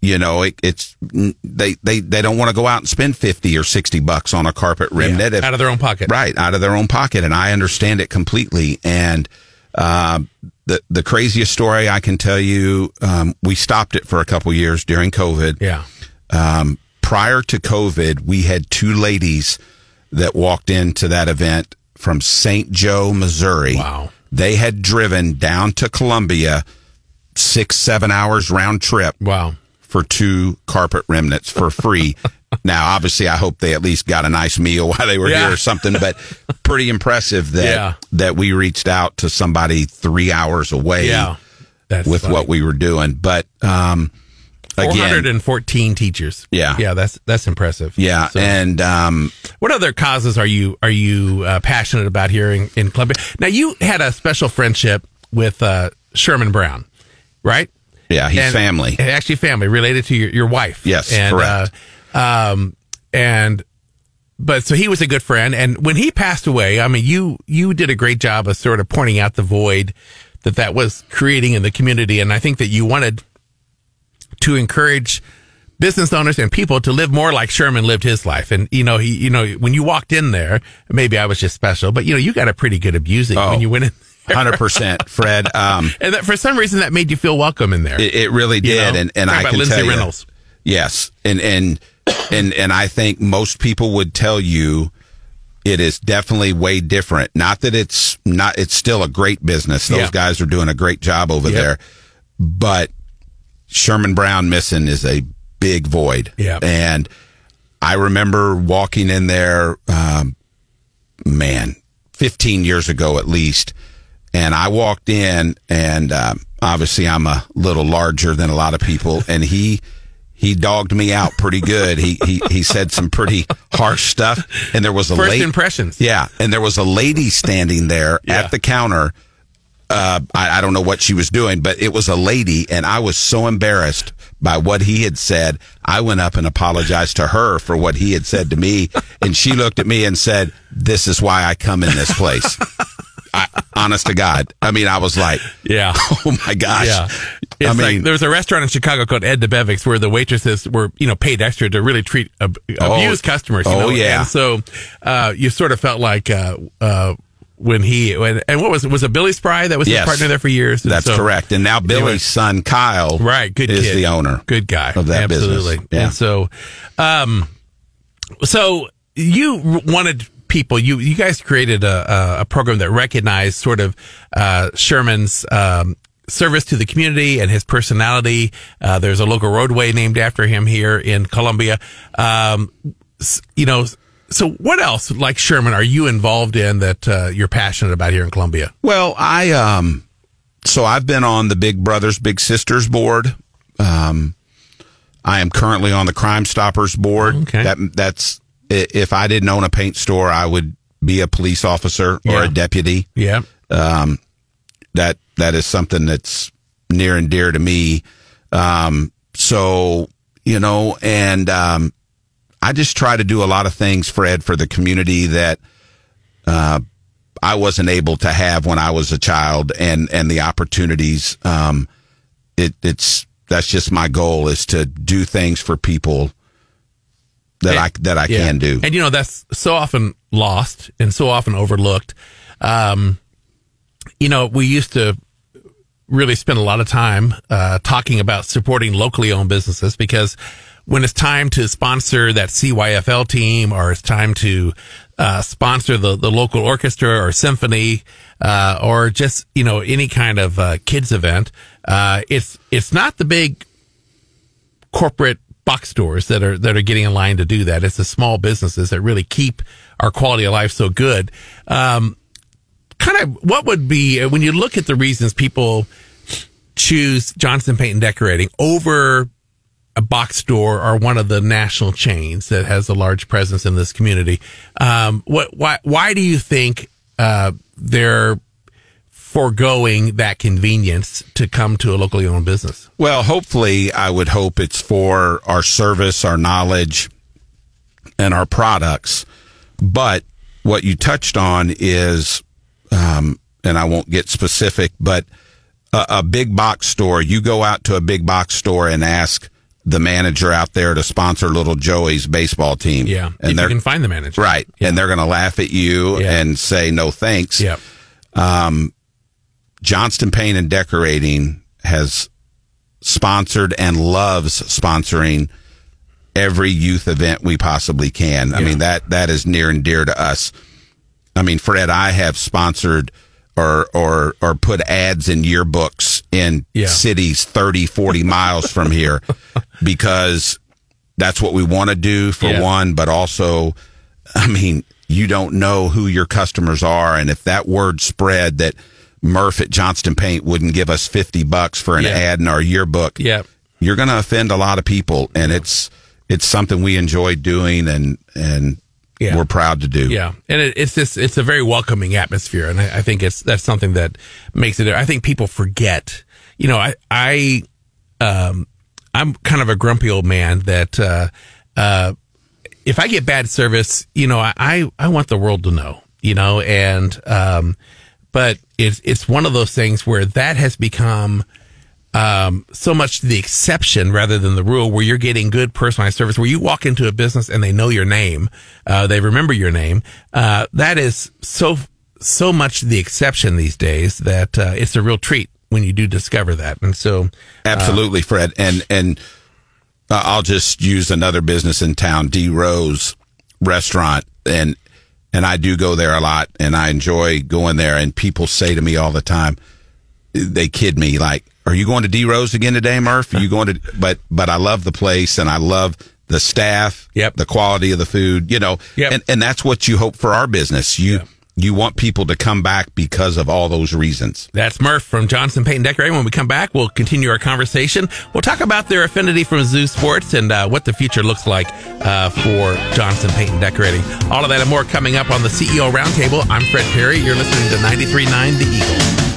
[SPEAKER 4] you know, it, it's, they, they, they don't want to go out and spend 50 or 60 bucks on a carpet remnant. If-
[SPEAKER 3] out of their own pocket.
[SPEAKER 4] Right, out of their own pocket. And I understand it completely. And, uh, the, the craziest story I can tell you, um, we stopped it for a couple years during COVID.
[SPEAKER 3] Yeah.
[SPEAKER 4] Um, prior to COVID, we had two ladies that walked into that event from St. Joe, Missouri.
[SPEAKER 3] Wow.
[SPEAKER 4] They had driven down to Columbia six, seven hours round trip
[SPEAKER 3] Wow.
[SPEAKER 4] for two carpet remnants for free. now, obviously, I hope they at least got a nice meal while they were
[SPEAKER 3] Yeah.
[SPEAKER 4] here or something, but pretty impressive that,
[SPEAKER 3] Yeah.
[SPEAKER 4] that we reached out to somebody three hours away
[SPEAKER 3] Yeah.
[SPEAKER 4] With
[SPEAKER 3] funny.
[SPEAKER 4] what we were doing. But, um, again,
[SPEAKER 3] 414 teachers.
[SPEAKER 4] Yeah.
[SPEAKER 3] Yeah, that's that's impressive.
[SPEAKER 4] yeah.
[SPEAKER 3] So-
[SPEAKER 4] and, um,
[SPEAKER 3] What other causes are you are you uh, passionate about here in, in Columbia? Now you had a special friendship with uh, Sherman Brown, right?
[SPEAKER 4] yeah, he's
[SPEAKER 3] And-
[SPEAKER 4] family.
[SPEAKER 3] and actually family related to your, your wife.
[SPEAKER 4] Yes,
[SPEAKER 3] and,
[SPEAKER 4] correct.
[SPEAKER 3] Uh, um, and but so he was a good friend. And when he passed away, I mean, you, you did a great job of sort of pointing out the void that that was creating in the community. And I think that you wanted to encourage business owners and people to live more like Sherman lived his life. And, you know, he, you know, when you walked in there, maybe I was just special, but you know, you got a pretty good abusing
[SPEAKER 4] Oh.
[SPEAKER 3] when you went in.
[SPEAKER 4] Hundred percent, Fred. Um,
[SPEAKER 3] And that for some reason that made you feel welcome in there.
[SPEAKER 4] it, it really
[SPEAKER 3] You
[SPEAKER 4] did,
[SPEAKER 3] know?
[SPEAKER 4] and and
[SPEAKER 3] Talk
[SPEAKER 4] I
[SPEAKER 3] about
[SPEAKER 4] can
[SPEAKER 3] Lindsay
[SPEAKER 4] tell you,
[SPEAKER 3] Reynolds.
[SPEAKER 4] yes, and and and and I think most people would tell you it is definitely way different. Not that it's not; it's still a great business. Those guys are doing a great job over
[SPEAKER 3] Yep.
[SPEAKER 4] there, but Sherman Brown missing is a big void.
[SPEAKER 3] Yeah.
[SPEAKER 4] and I remember walking in there. Um, man, 15 years ago at least. And I walked in and, um, obviously I'm a little larger than a lot of people and he, he dogged me out pretty good. He, he, he said some pretty harsh stuff and there was a
[SPEAKER 3] First
[SPEAKER 4] late,
[SPEAKER 3] impressions.
[SPEAKER 4] yeah. And there was a lady standing there
[SPEAKER 3] Yeah.
[SPEAKER 4] at the counter. Uh, I, I don't know what she was doing, but it was a lady and I was so embarrassed by what he had said. I went up and apologized to her for what he had said to me. And she looked at me and said, this is why I come in this place. I, honest to God. I mean, I was like,
[SPEAKER 3] Yeah.
[SPEAKER 4] oh my gosh.
[SPEAKER 3] Yeah. It's
[SPEAKER 4] I
[SPEAKER 3] like
[SPEAKER 4] mean,
[SPEAKER 3] there was a restaurant in Chicago called Ed Debevic's where the waitresses were, you know, paid extra to really treat ab-
[SPEAKER 4] Oh.
[SPEAKER 3] abused customers. You
[SPEAKER 4] Oh,
[SPEAKER 3] know?
[SPEAKER 4] yeah.
[SPEAKER 3] And so, uh, you sort of felt like, uh, uh, when he, when, and what was it? Was it Billy Spry that was
[SPEAKER 4] Yes.
[SPEAKER 3] his partner there for years? And
[SPEAKER 4] that's
[SPEAKER 3] so-
[SPEAKER 4] correct. And now Billy's
[SPEAKER 3] Anyway.
[SPEAKER 4] son, Kyle,
[SPEAKER 3] Right. Good
[SPEAKER 4] is
[SPEAKER 3] kid.
[SPEAKER 4] the owner.
[SPEAKER 3] Good guy.
[SPEAKER 4] of that business.
[SPEAKER 3] Absolutely.
[SPEAKER 4] Yeah.
[SPEAKER 3] And so, um, so you wanted people, you, you guys created a, a, a program that recognized sort of, uh, Sherman's, um, service to the community and his personality. Uh, there's a local roadway named after him here in Columbia. Um, you know, so what else like Sherman are you involved in that, uh, you're passionate about here in Columbia?
[SPEAKER 4] Well, I um so I've been on the Big Brothers Big Sisters board. Um I am currently on the Crime Stoppers board.
[SPEAKER 3] Okay.
[SPEAKER 4] That that's if I didn't own a paint store, I would be a police officer or
[SPEAKER 3] Yeah.
[SPEAKER 4] a deputy.
[SPEAKER 3] Yeah.
[SPEAKER 4] Um that that is something that's near and dear to me. Um so, you know, and um I just try to do a lot of things, Fred, for the community that uh, I wasn't able to have when I was a child, and and the opportunities. Um, it, it's that's just my goal is to do things for people that I that I
[SPEAKER 3] Yeah.
[SPEAKER 4] can do.
[SPEAKER 3] And you know, that's so often lost and so often overlooked. Um, you know, we used to really spend a lot of time uh, talking about supporting locally owned businesses because when it's time to sponsor that CYFL team or it's time to uh, sponsor the, the local orchestra or symphony uh, or just you know any kind of uh, kids event, uh, it's it's not the big corporate box stores that are that are getting in line to do that. It's the small businesses that really keep our quality of life so good. Um, kind of what would be when you look at the reasons people choose Johnston Paint and Decorating over a box store or one of the national chains that has a large presence in this community. Um, what why why do you think uh, they're foregoing that convenience to come to a locally owned business?
[SPEAKER 4] Well, hopefully, I would hope it's for our service, our knowledge, and our products. But what you touched on is, um, and I won't get specific, but a, a big box store, you go out to a big box store and ask the manager out there to sponsor little Joey's baseball team.
[SPEAKER 3] Yeah,
[SPEAKER 4] And
[SPEAKER 3] you
[SPEAKER 4] they're
[SPEAKER 3] can find the manager,
[SPEAKER 4] right. And they're going to laugh at you
[SPEAKER 3] Yeah.
[SPEAKER 4] and say no thanks.
[SPEAKER 3] Yeah, um,
[SPEAKER 4] Johnston Paint and Decorating has sponsored and loves sponsoring every youth event we possibly can. I
[SPEAKER 3] Yeah.
[SPEAKER 4] mean that that is near and dear to us. I mean, Fred, I have sponsored or or or put ads in yearbooks in
[SPEAKER 3] Yeah.
[SPEAKER 4] cities 30, 40 miles from here because that's what we want to do for
[SPEAKER 3] Yeah.
[SPEAKER 4] one, but also I mean, you don't know who your customers are and if that word spread that Murph at Johnston Paint wouldn't give us 50 bucks for an
[SPEAKER 3] Yeah.
[SPEAKER 4] ad in our yearbook.
[SPEAKER 3] yeah.
[SPEAKER 4] You're going to offend a lot of people and it's it's something we enjoy doing and and
[SPEAKER 3] Yeah.
[SPEAKER 4] we're proud to do.
[SPEAKER 3] Yeah, and it, it's just it's a very welcoming atmosphere, and I, I think it's that's something that makes it. I think people forget. You know, I I um I'm kind of a grumpy old man that uh uh if I get bad service, you know, I, I want the world to know, you know, and, um, but it's, it's one of those things where that has become, um, so much the exception rather than the rule where you're getting good personalized service where you walk into a business and they know your name. Uh, they remember your name. Uh, that is so, so much the exception these days that, uh, it's a real treat when you do discover that. And so,
[SPEAKER 4] Absolutely, Fred. And and uh, I'll just use another business in town, D Rowe's Restaurant, and and I do go there a lot, and I enjoy going there. And people say to me all the time, they kid me like, "Are you going to D Rowe's again today, Murph? Are you going to?" But but I love the place, and I love the staff,
[SPEAKER 3] Yep.
[SPEAKER 4] the quality of the food, you know,
[SPEAKER 3] Yep.
[SPEAKER 4] and and that's what you hope for our business. You you want people to come back because of all those reasons.
[SPEAKER 3] That's Murph from Johnston Paint and Decorating. When we come back, we'll continue our conversation. We'll talk about their affinity from Zoo Sports and uh, what the future looks like uh, for Johnston Paint and Decorating. All of that and more coming up on the CEO Roundtable. I'm Fred Parry. You're listening to 93.9 The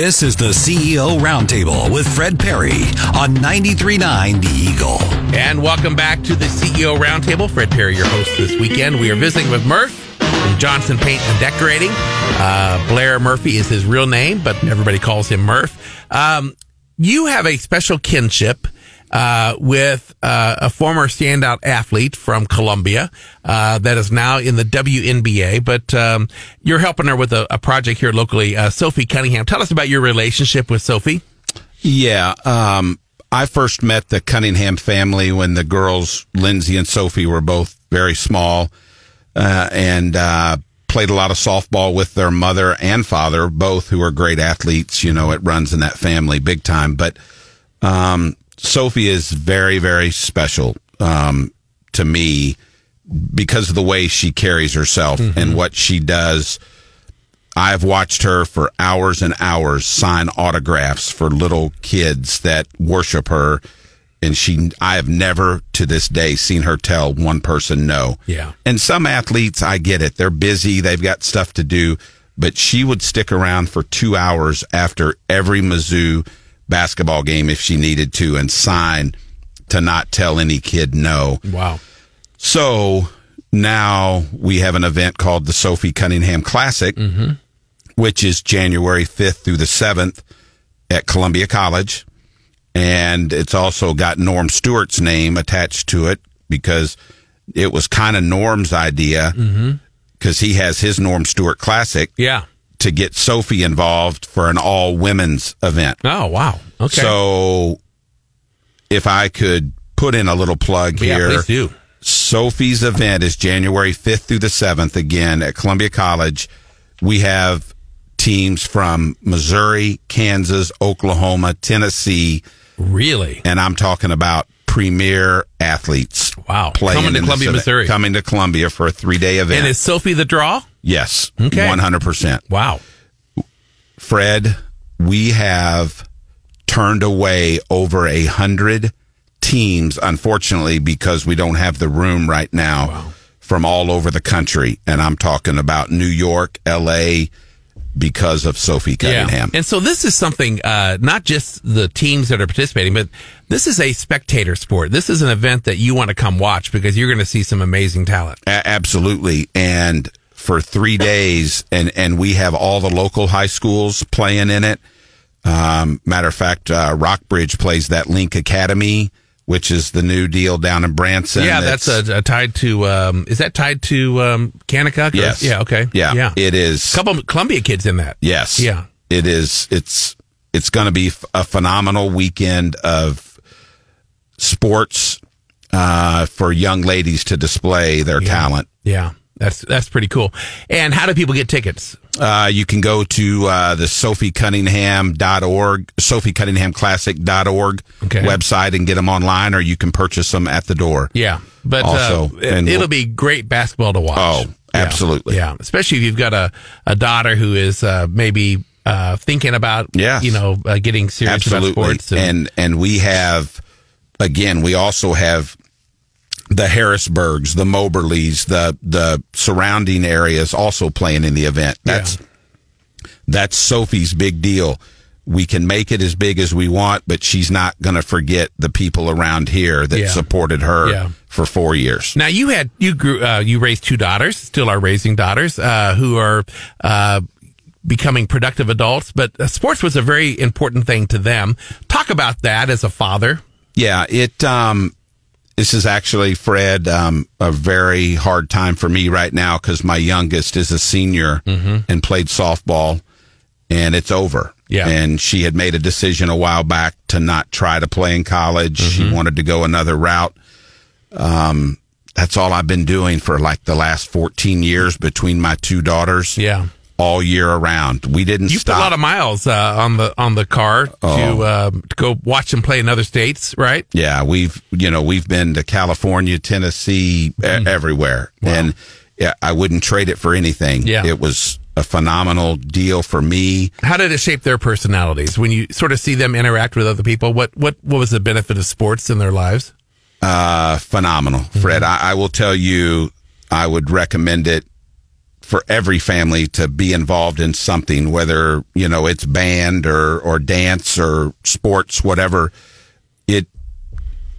[SPEAKER 1] This is the CEO Roundtable with Fred Parry on 93.9 The Eagle.
[SPEAKER 3] And welcome back to the CEO Roundtable. Fred Parry, your host this weekend. We are visiting with Murph from Johnston Paint and Decorating. Uh, Blair Murphy is his real name, but everybody calls him Murph. Um, you have a special kinship uh, with uh, a former standout athlete from Columbia uh, that is now in the WNBA, but um, you're helping her with a, a project here locally. Uh, Sophie Cunningham, tell us about your relationship with Sophie.
[SPEAKER 4] Yeah. Um, I first met the Cunningham family when the girls, Lindsay and Sophie, were both very small, uh, and, uh, played a lot of softball with their mother and father, both who are great athletes. You know, it runs in that family big time. But, um, Sophie is very, very special, um, to me because of the way she carries herself and what she does. I've watched her for hours and hours sign autographs for little kids that worship her. And she, I have never to this day seen her tell one person no.
[SPEAKER 3] Yeah.
[SPEAKER 4] And some athletes, I get it. They're busy. They've got stuff to do, but she would stick around for two hours after every Mizzou basketball game if she needed to and sign to not tell any kid no.
[SPEAKER 3] Wow.
[SPEAKER 4] So now we have an event called the Sophie Cunningham Classic, mm-hmm. which is January 5th through the 7th at Columbia College. And it's also got Norm Stewart's name attached to it because it was kind of Norm's idea mm-hmm. because he has his Norm Stewart Classic
[SPEAKER 3] Yeah.
[SPEAKER 4] To get Sophie involved for an all women's event.
[SPEAKER 3] Oh, wow. Okay.
[SPEAKER 4] So if I could put in a little plug
[SPEAKER 3] yeah,
[SPEAKER 4] here.
[SPEAKER 3] please do.
[SPEAKER 4] Sophie's event is January 5th through the 7th again at Columbia College. We have teams from Missouri, Kansas, Oklahoma, Tennessee,
[SPEAKER 3] Really?
[SPEAKER 4] and I'm talking about premier athletes.
[SPEAKER 3] Wow.
[SPEAKER 4] Playing
[SPEAKER 3] Coming to Columbia, Missouri.
[SPEAKER 4] Coming to Columbia for a three day event.
[SPEAKER 3] And is Sophie the draw?
[SPEAKER 4] yes.
[SPEAKER 3] Okay.
[SPEAKER 4] 100%.
[SPEAKER 3] Wow.
[SPEAKER 4] Fred, we have turned away over a hundred teams, unfortunately, because we don't have the room right now from all over the country. And I'm talking about New York, LA, because of Sophie Cunningham.
[SPEAKER 3] And so this is something, uh, not just the teams that are participating, but this is a spectator sport. This is an event that you want to come watch because you're going to see some amazing talent.
[SPEAKER 4] A- absolutely. And for three days, and, and we have all the local high schools playing in it. Um, matter of fact, uh, Rockbridge plays that Link Academy, which is the new deal down in Branson.
[SPEAKER 3] yeah, that's a, a tied to, um, is that tied to, um, Kanakuk?
[SPEAKER 4] Yes.
[SPEAKER 3] Yeah. Okay.
[SPEAKER 4] Yeah.
[SPEAKER 3] Yeah.
[SPEAKER 4] It is.
[SPEAKER 3] A couple Columbia kids in that.
[SPEAKER 4] Yes.
[SPEAKER 3] Yeah.
[SPEAKER 4] It is. It's it's going to be a phenomenal weekend of sports uh, for young ladies to display their talent.
[SPEAKER 3] Yeah. That's, that's pretty cool. And how do people get tickets?
[SPEAKER 4] Uh, you can go to uh, the sophiecunningham.org, sophiecunningham.classic.org
[SPEAKER 3] Okay.
[SPEAKER 4] website and get them online, or you can purchase them at the door.
[SPEAKER 3] Yeah. But,
[SPEAKER 4] Also,
[SPEAKER 3] uh,
[SPEAKER 4] and
[SPEAKER 3] it'll
[SPEAKER 4] we'll-
[SPEAKER 3] be great basketball to watch.
[SPEAKER 4] Oh, absolutely.
[SPEAKER 3] Yeah. Especially if you've got a, a daughter who is, uh, maybe, uh, thinking about,
[SPEAKER 4] Yes.
[SPEAKER 3] you know, uh, getting serious
[SPEAKER 4] Absolutely.
[SPEAKER 3] about sports.
[SPEAKER 4] and and we have again, we also have the Harrisburgs, the Moberlys, the the surrounding areas also playing in the event. That's that's Sophie's big deal. we can make it as big as we want, but she's not going to forget the people around here that
[SPEAKER 3] Yeah.
[SPEAKER 4] supported her
[SPEAKER 3] Yeah.
[SPEAKER 4] for four years.
[SPEAKER 3] Now you had you grew uh, you raised two daughters, still are raising daughters uh, who are uh, becoming productive adults. But uh, sports was a very important thing to them. Talk about that as a father.
[SPEAKER 4] Yeah, it. Um, this is actually Fred um, a very hard time for me right now because my youngest is a senior and played softball, and it's over.
[SPEAKER 3] Yeah.
[SPEAKER 4] and she had made a decision a while back to not try to play in college. She wanted to go another route. Um, that's all I've been doing for like the last fourteen years between my two daughters.
[SPEAKER 3] Yeah.
[SPEAKER 4] All year around. We didn't
[SPEAKER 3] You put
[SPEAKER 4] stop.
[SPEAKER 3] a lot of miles uh, on the on the car to,
[SPEAKER 4] Oh.
[SPEAKER 3] uh, to go watch them play in other states, right?
[SPEAKER 4] Yeah, we've you know we've been to California, Tennessee, e-
[SPEAKER 3] Mm.
[SPEAKER 4] everywhere, and yeah, I wouldn't trade it for anything.
[SPEAKER 3] Yeah.
[SPEAKER 4] it was a phenomenal deal for me.
[SPEAKER 3] How did it shape their personalities when you sort of see them interact with other people? What what what was the benefit of sports in their lives?
[SPEAKER 4] Uh, phenomenal, Fred. I, I will tell you, I would recommend it for every family to be involved in something, whether you know it's band or or dance or sports, whatever. It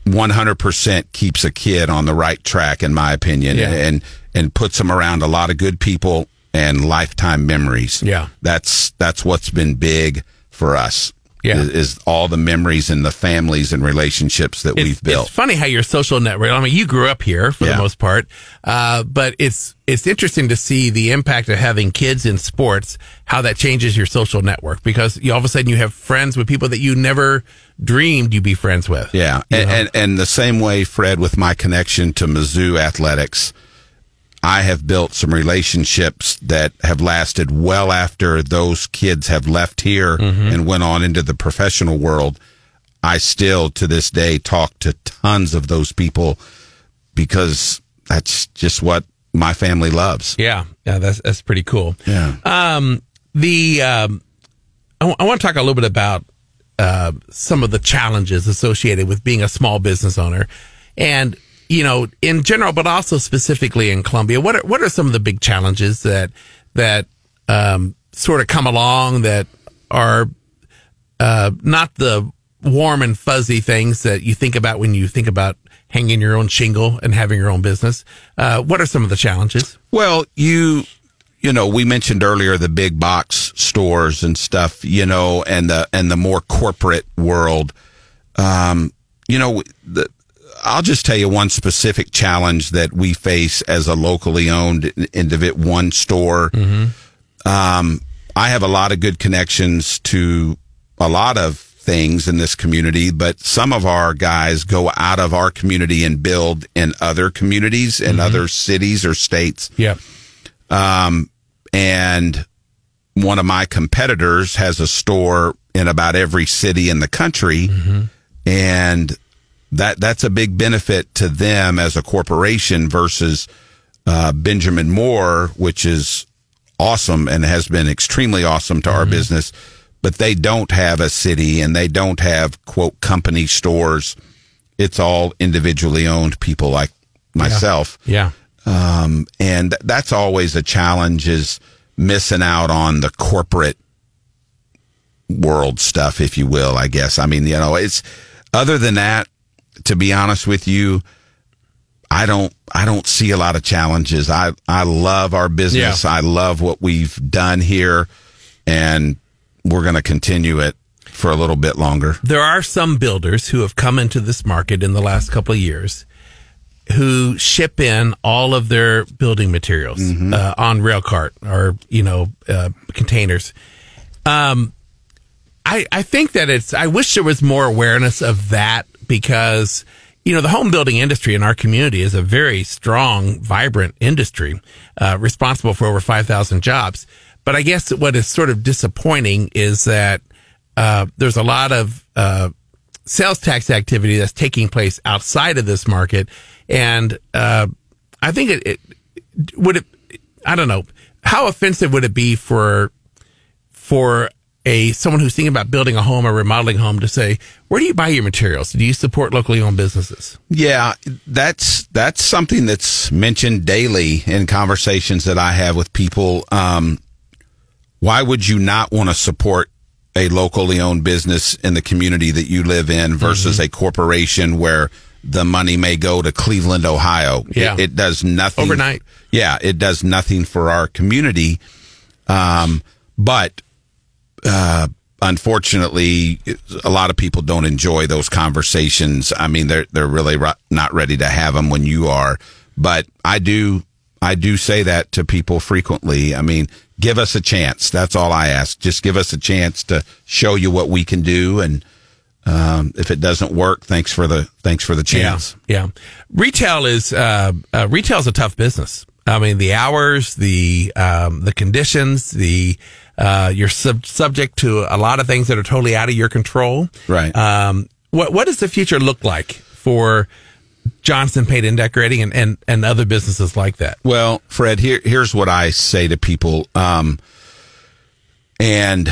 [SPEAKER 4] 100% keeps a kid on the right track, in my opinion,
[SPEAKER 3] Yeah.
[SPEAKER 4] and and puts them around a lot of good people and lifetime memories.
[SPEAKER 3] Yeah.
[SPEAKER 4] that's that's what's been big for us.
[SPEAKER 3] Yeah.
[SPEAKER 4] is, is all the memories and the families and relationships that we've built.
[SPEAKER 3] It's funny how your social network. I mean, you grew up here for
[SPEAKER 4] Yeah.
[SPEAKER 3] the most part, uh, but it's it's interesting to see the impact of having kids in sports, how that changes your social network because you, all of a sudden you have friends with people that you never dreamed you'd be friends with.
[SPEAKER 4] Yeah, and, and and the same way, Fred, with my connection to Mizzou athletics, I have built some relationships that have lasted well after those kids have left here and went on into the professional world. I still, to this day, talk to tons of those people because that's just what my family loves.
[SPEAKER 3] yeah, yeah, that's that's pretty cool.
[SPEAKER 4] Yeah.
[SPEAKER 3] Um, the um, I want to talk a little bit about uh, some of the challenges associated with being a small business owner, and you know, in general, but also specifically in Columbia. What are what are some of the big challenges that that um, sort of come along that are uh, not the warm and fuzzy things that you think about when you think about hanging your own shingle and having your own business? Uh, what are some of the challenges?
[SPEAKER 4] Well, you you know, we mentioned earlier the big box stores and stuff, you know, and the and the more corporate world. Um, you know, the I'll just tell you one specific challenge that we face as a locally owned individ one store. Um, I have a lot of good connections to a lot of things in this community, but some of our guys go out of our community and build in other communities in other cities or states.
[SPEAKER 3] Yeah.
[SPEAKER 4] Um, and one of my competitors has a store in about every city in the country. And that, that's a big benefit to them as a corporation versus, uh, Benjamin Moore, which is awesome and has been extremely awesome to our business, but they don't have a city and they don't have quote company stores. It's all individually owned people like myself.
[SPEAKER 3] Yeah.
[SPEAKER 4] um, and that's always a challenge is missing out on the corporate world stuff if you will i guess. I mean you know it's other than that to be honest with you i don't i don't see a lot of challenges i i love our business
[SPEAKER 3] Yeah.
[SPEAKER 4] i love what we've done here and we're going to continue it for a little bit longer
[SPEAKER 3] there are some builders who have come into this market in the last couple of years who ship in all of their building materials uh, on rail cart or you know uh, containers. Um, I I think that it's. I wish there was more awareness of that because you know the home building industry in our community is a very strong, vibrant industry, uh, responsible for over five thousand jobs. But I guess what is sort of disappointing is that uh, there's a lot of uh, sales tax activity that's taking place outside of this market, and uh, I think it, it would it. I don't know how offensive would it be for for a someone who's thinking about building a home or remodeling a home to say, where do you buy your materials? Do you support locally owned businesses?
[SPEAKER 4] Yeah, that's that's something that's mentioned daily in conversations that I have with people. Um, why would you not want to support a locally owned business in the community that you live in versus
[SPEAKER 3] Mm-hmm.
[SPEAKER 4] a corporation where the money may go to Cleveland, Ohio.
[SPEAKER 3] Yeah.
[SPEAKER 4] It, it does nothing
[SPEAKER 3] Overnight.
[SPEAKER 4] Yeah, it does nothing for our community. Um, but uh, unfortunately, a lot of people don't enjoy those conversations. I mean, they're they're really not ready to have them when you are. But I do I do say that to people frequently. I mean, give us a chance. That's all I ask. Just give us a chance to show you what we can do, and um, if it doesn't work, thanks for the thanks for the chance.
[SPEAKER 3] Yeah, yeah. Retail is uh, uh, retail is a tough business. I mean, the hours, the um, the conditions, the uh, you're sub- subject to a lot of things that are totally out of your control.
[SPEAKER 4] Right.
[SPEAKER 3] Um, what what does the future look like for Johnston Paint and Decorating and, and, and other businesses like that?
[SPEAKER 4] Well, Fred, here here's what I say to people. Um, and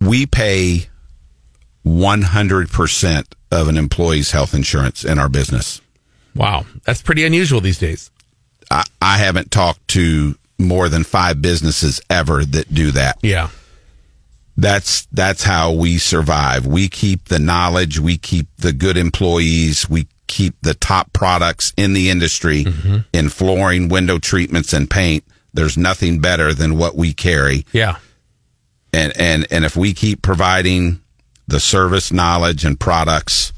[SPEAKER 4] we pay 100% of an employee's health insurance in our business.
[SPEAKER 3] Wow, that's pretty unusual these days.
[SPEAKER 4] I, I haven't talked to more than five businesses ever that do that.
[SPEAKER 3] Yeah.
[SPEAKER 4] That's that's how we survive. We keep the knowledge, we keep the good employees, we keep the top products in the industry mm-hmm. in flooring, window treatments and paint. There's nothing better than what we carry.
[SPEAKER 3] Yeah.
[SPEAKER 4] And and and if we keep providing the service, knowledge and products,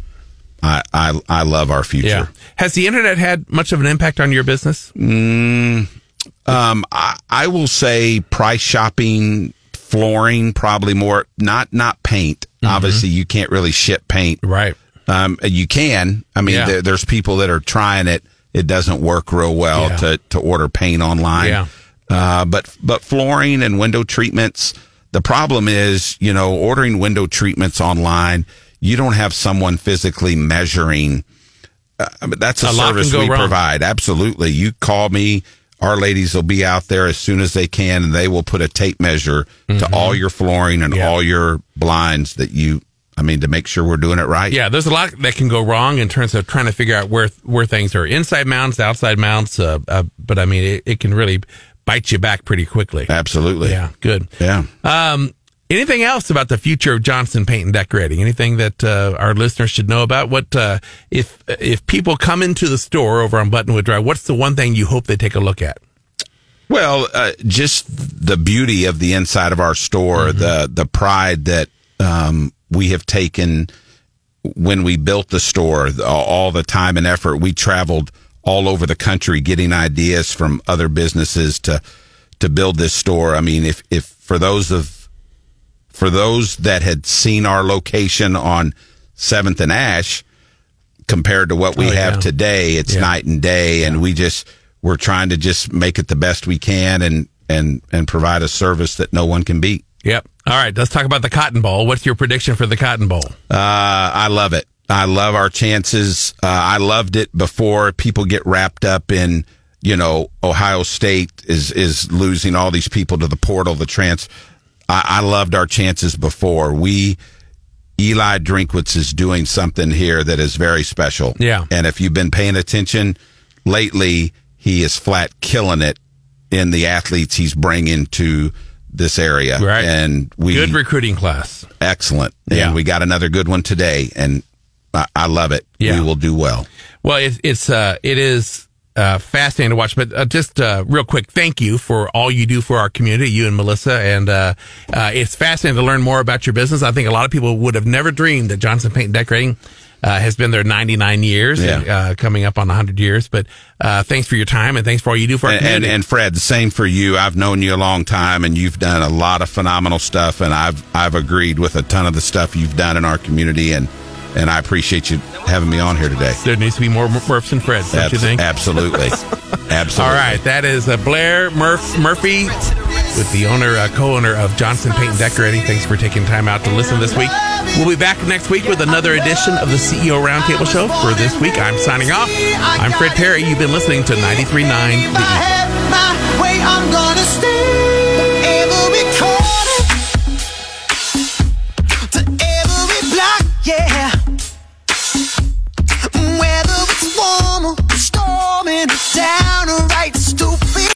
[SPEAKER 4] I I, I love our future.
[SPEAKER 3] Yeah. Has the internet had much of an impact on your business?
[SPEAKER 4] Mm, Um, I, I will say price shopping, flooring, probably more. Not not paint. Obviously, you can't really ship paint.
[SPEAKER 3] Right.
[SPEAKER 4] Um, you can. I mean,
[SPEAKER 3] Yeah.
[SPEAKER 4] there, there's people that are trying it. It doesn't work real well
[SPEAKER 3] Yeah.
[SPEAKER 4] to to order paint online.
[SPEAKER 3] Yeah.
[SPEAKER 4] Uh, but but flooring and window treatments. The problem is, you know, ordering window treatments online. You don't have someone physically measuring. Uh, that's a,
[SPEAKER 3] A
[SPEAKER 4] service we
[SPEAKER 3] wrong.
[SPEAKER 4] provide. Absolutely. You call me. Our ladies will be out there as soon as they can, and they will put a tape measure to all your flooring and
[SPEAKER 3] Mm-hmm. Yeah.
[SPEAKER 4] all your blinds that you. I mean, to make sure we're doing it right.
[SPEAKER 3] Yeah, there's a lot that can go wrong in terms of trying to figure out where where things are inside mounts, outside mounts. Uh, uh, but I mean, it, it can really bite you back pretty quickly.
[SPEAKER 4] Absolutely.
[SPEAKER 3] Yeah, good.
[SPEAKER 4] Yeah.
[SPEAKER 3] Um, anything else about the future of Johnston Paint and Decorating? Anything that uh, our listeners should know about? What uh, if if people come into the store over on Buttonwood Drive? What's the one thing you hope they take a look at?
[SPEAKER 4] Well, uh, just the beauty of the inside of our store, the the pride that um, we have taken when we built the store, all the time and effort we traveled all over the country getting ideas from other businesses to to build this store. I mean, if if for those of for those that had seen our location on Seventh and Ash compared to what we
[SPEAKER 3] Oh,
[SPEAKER 4] have
[SPEAKER 3] yeah.
[SPEAKER 4] today, it's
[SPEAKER 3] Yeah.
[SPEAKER 4] night and day, and we just we're trying to just make it the best we can and and and provide a service that no one can beat.
[SPEAKER 3] Yep. All right, let's talk about the Cotton Bowl. What's your prediction for the Cotton Bowl?
[SPEAKER 4] Uh, I love it. I love our chances. Uh, I loved it before people get wrapped up in, you know, Ohio State is, is losing all these people to the portal, the trans. I, I loved our chances before. We, Eli Drinkwitz is doing something here that is very special.
[SPEAKER 3] Yeah.
[SPEAKER 4] And if you've been paying attention lately, he is flat killing it in the athletes he's bringing to this area.
[SPEAKER 3] Right.
[SPEAKER 4] And we,
[SPEAKER 3] Good recruiting class.
[SPEAKER 4] excellent.
[SPEAKER 3] Yeah.
[SPEAKER 4] And we got another good one today, and I, I love it.
[SPEAKER 3] Yeah.
[SPEAKER 4] We will do well.
[SPEAKER 3] Well, it, it's uh, it is uh, fascinating to watch. But uh, just uh, real quick, thank you for all you do for our community, you and Melissa. And uh, uh, it's fascinating to learn more about your business. I think a lot of people would have never dreamed that Johnston Paint and Decorating. Uh, has been there 99 years,
[SPEAKER 4] Yeah.
[SPEAKER 3] and, uh, coming up on 100 years. But uh, thanks for your time and thanks for all you do for our
[SPEAKER 4] And, and
[SPEAKER 3] community.
[SPEAKER 4] and Fred, the same for you. I've known you a long time, and you've done a lot of phenomenal stuff. And I've I've agreed with a ton of the stuff you've done in our community, and and I appreciate you having me on here today.
[SPEAKER 3] there needs to be more Murphs and Freds, don't you think?
[SPEAKER 4] Absolutely, absolutely.
[SPEAKER 3] All right, that is uh, Blair Murph Murphy with the owner, uh, co-owner of Johnston Paint and Decorating. Thanks for taking time out to listen this week. We'll be back next week with another edition of the CEO Roundtable Show. For this week, I'm signing off. I'm Fred Parry. You've been listening to 93.9 The Eagle.
[SPEAKER 2] had my warming down right